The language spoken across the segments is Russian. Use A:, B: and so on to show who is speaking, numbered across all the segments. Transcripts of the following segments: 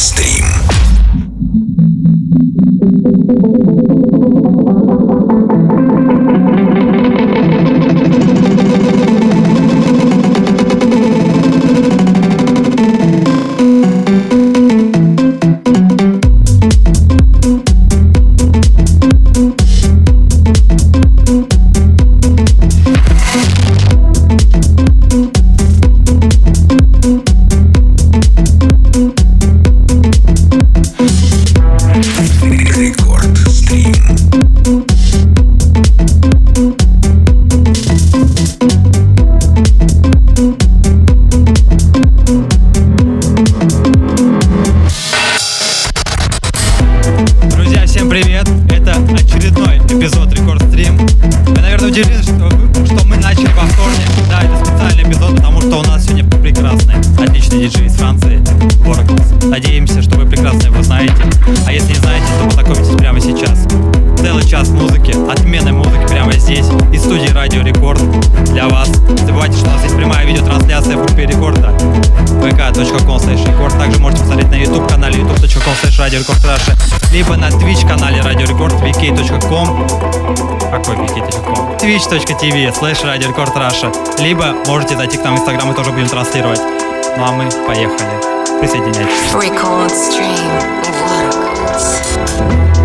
A: Стрим.
B: twitch.tv slash Radio Record либо можете зайти к нам в Инстаграм, мы тоже будем транслировать. Ну а мы поехали. Присоединяйтесь.
C: Record stream.
D: Records.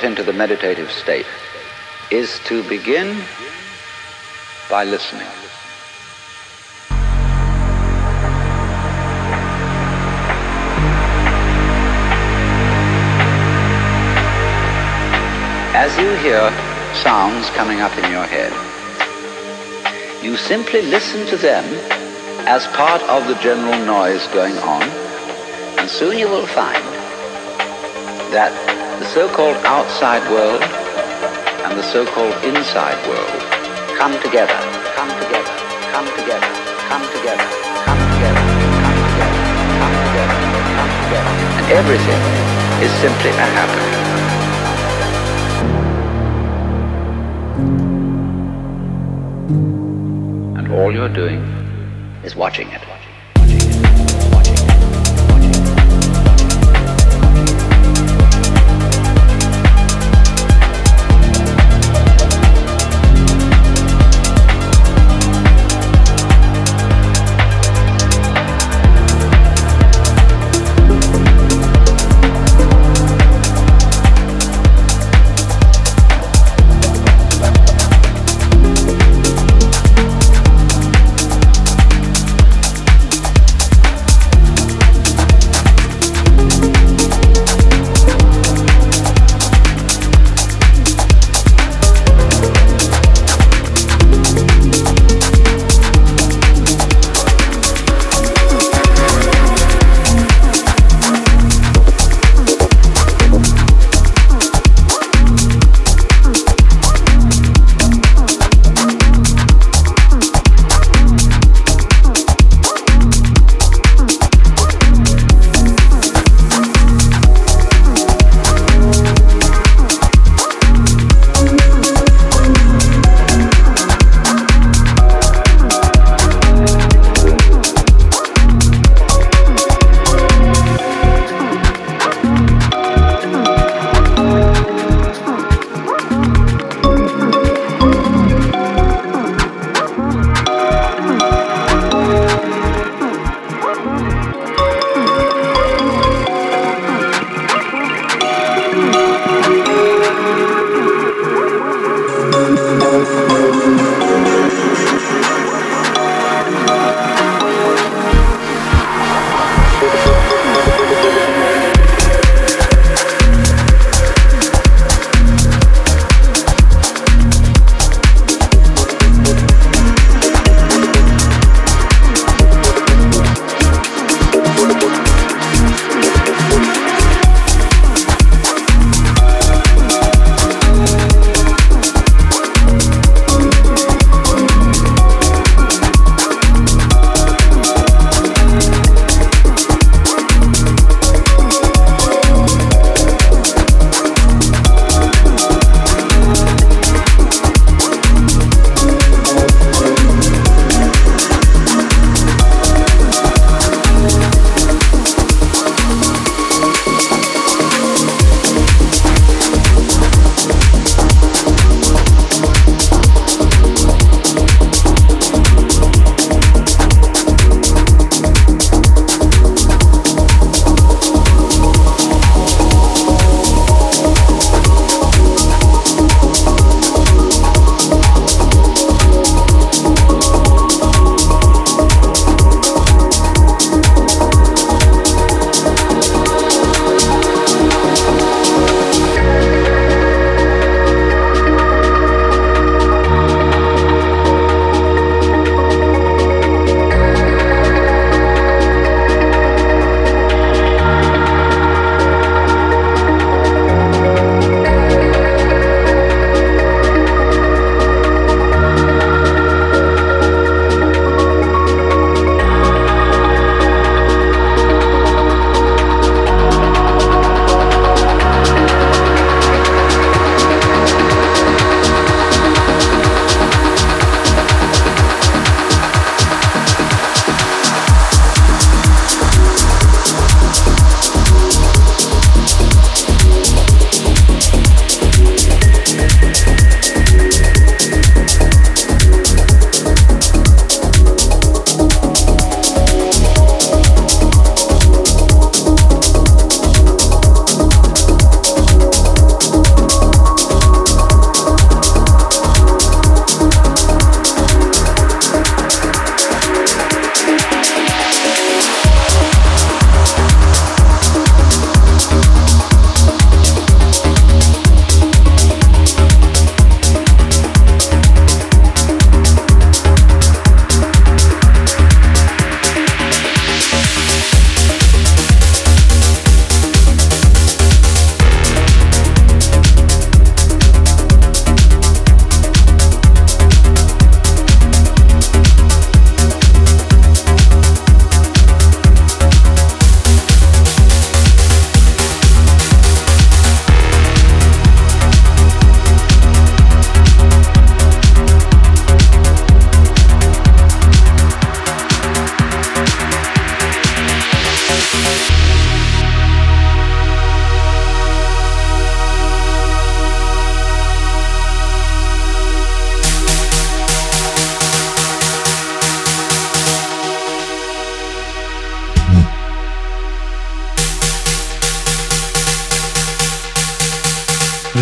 D: Get into the meditative state is to begin by listening. As you hear sounds coming up in your head, you simply listen to them as part of the general noise going on, and soon you will find that the so-called outside world and the so-called inside world come together, come together, come together, come together, come together, come together, come together, come together. And everything is simply a happening. And all you're doing is watching it.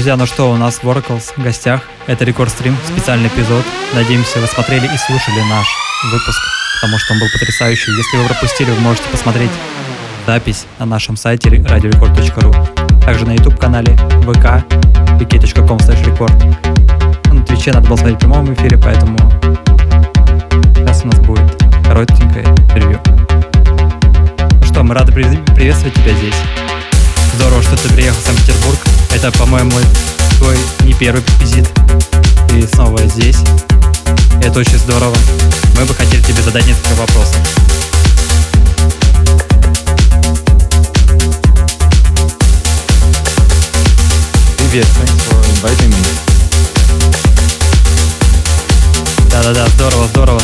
A: Друзья, ну что, у нас Workals в гостях. Это Рекорд Стрим, специальный эпизод. Надеемся, вы смотрели и слушали наш выпуск, потому что он был потрясающий. Если вы пропустили, вы можете посмотреть запись на нашем сайте radiorecord.ru. Также на YouTube-канале vk vk.com record. На Твиче надо было смотреть в прямом эфире, поэтому сейчас у нас будет коротенькое интервью. Ну что, мы рады приветствовать тебя здесь. Здорово, что ты приехал в Санкт-Петербург. Это, по-моему, твой не первый визит. Ты снова здесь. Это очень здорово. Мы бы хотели тебе задать несколько вопросов.
E: Привет, thanks for inviting me.
A: Да-да-да, здорово, здорово.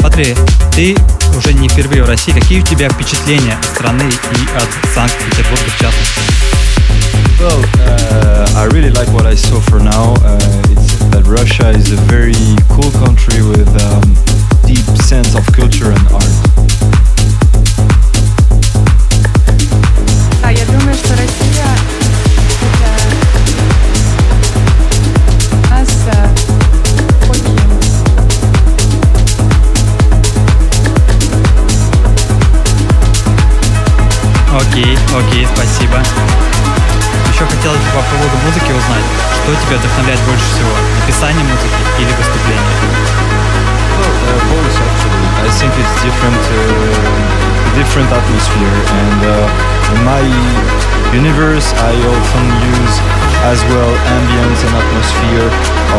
A: Смотри, ты уже не впервые в России. Какие у тебя впечатления от страны и от Санкт-Петербурга в частности?
E: Well, uh, I really like what I saw for now. Uh, it's that Russia is a very I often use as well ambience and atmosphere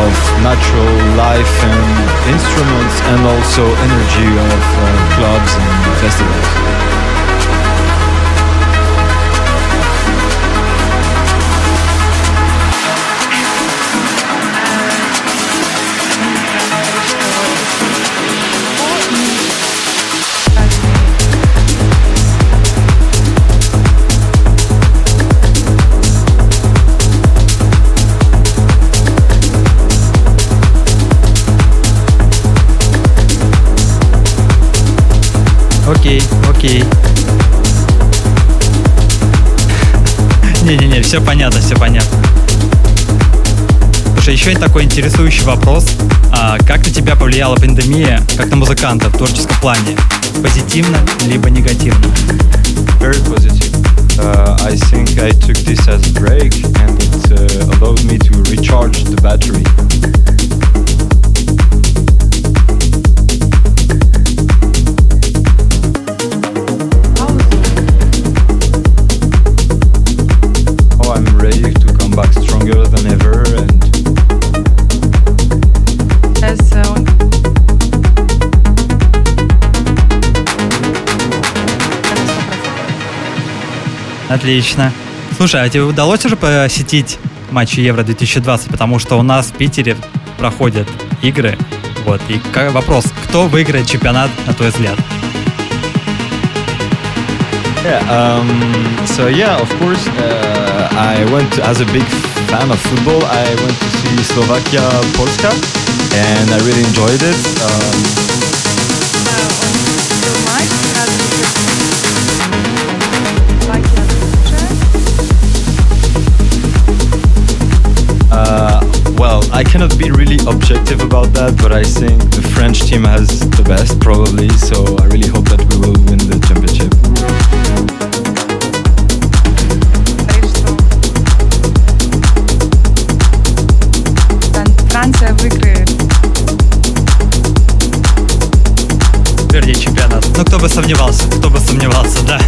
E: of natural life and instruments, and also energy of uh, clubs and festivals.
A: Окей. Не-не-не, все понятно, все понятно. Слушай, еще такой интересующий вопрос. А как на тебя повлияла пандемия, как на музыканта в творческом плане? Позитивно, либо негативно?
E: Very positive. Uh, I think I took this as a break, and it uh, allowed me to recharge the battery.
A: Отлично. Слушай, а тебе удалось уже посетить матчи Евро 2020? Потому что у нас в Питере проходят игры. Вот, и вопрос, кто выиграет чемпионат, на твой взгляд?
E: Yeah, um, so yeah, of course, uh, I went to, as a big fan of football. I went to see Slovakia Polska, and I really enjoyed it. Um, I cannot be really objective about that, but I think the French team has the best, probably. So I really hope that we will win the championship.
F: Говорит, что Фран- Франция выиграет.
A: Вернее, чемпионат. Ну, кто бы сомневался, кто бы сомневался, да.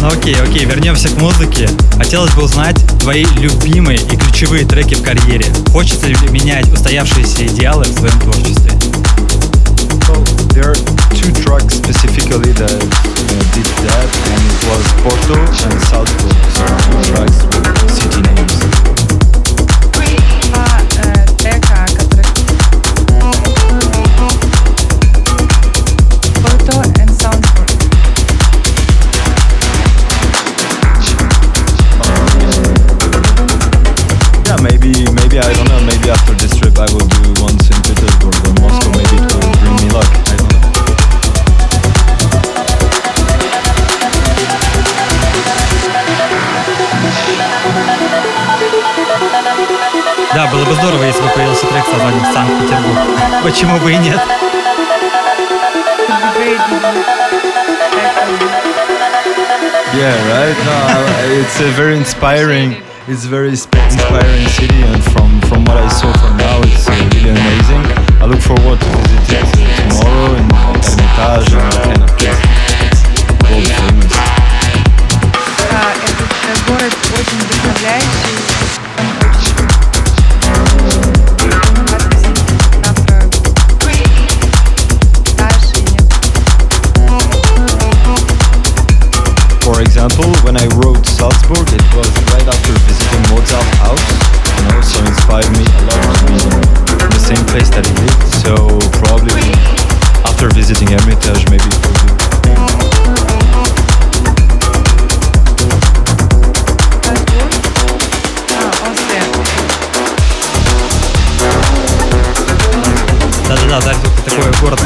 A: Ну окей, окей, вернемся к музыке. Хотелось бы узнать твои любимые и ключевые треки в карьере. Хочется ли менять устоявшиеся идеалы в своем творчестве?
E: Well, there are two tracks specifically that
A: Почему бы и нет?
E: Yeah, right. No, I- it's a very inspiring. It's very sp- inspiring city, and from from what I saw for now, it's uh, really amazing. I look forward to visit it uh, tomorrow in Hermitage and that kind of place. World famous.
F: Да, этот э, город очень вдохновляющий.
E: Visiting Hermitage, maybe it will be.
F: А, Австрия.
A: Да-да-да, Зальцбург это такой город в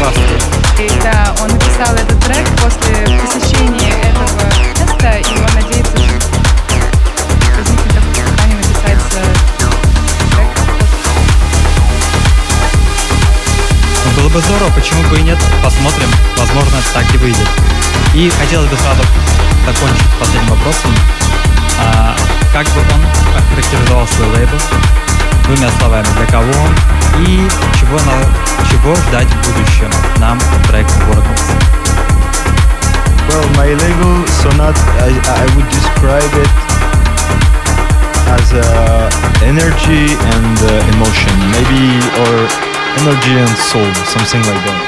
A: почему бы и нет. Посмотрим, возможно, так и выйдет. И хотелось бы сразу закончить последним вопросом. А, как бы он охарактеризовал свой лейбл? Двумя словами, для кого он и чего, на, чего ждать в будущем нам трек Workers.
E: Well, my label Sonat, I, I would describe it as uh, energy and uh, emotion, maybe, or energy and soul, something like that.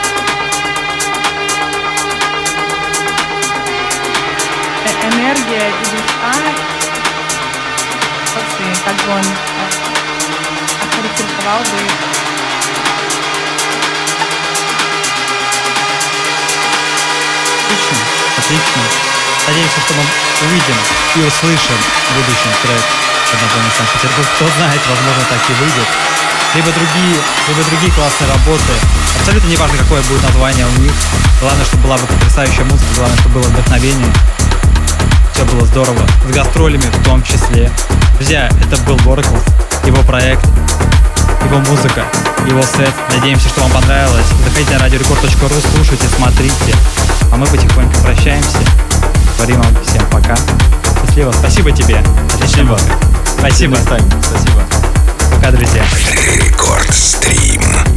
F: Э, Энергия и душа. Эмоции, как бы он охарактеризовал бы.
A: Отлично, отлично. Надеемся, что мы увидим и услышим в будущем трек под названием Санкт-Петербург. Кто знает, возможно, так и выйдет. Либо другие, либо другие классные работы. Абсолютно не важно, какое будет название у них. Главное, чтобы была бы потрясающая музыка, главное, чтобы было вдохновение. Все было здорово. С гастролями в том числе. Друзья, это был Oracle, его проект, его музыка, его сет. Надеемся, что вам понравилось. Заходите на радиорекорд.ру, слушайте, смотрите. А мы потихоньку прощаемся. Говорим вам всем пока. Счастливо. Спасибо тебе. Отличная
E: Спасибо.
A: Спасибо.
E: Спасибо.
A: Пока, друзья.
G: Рекорд стрим.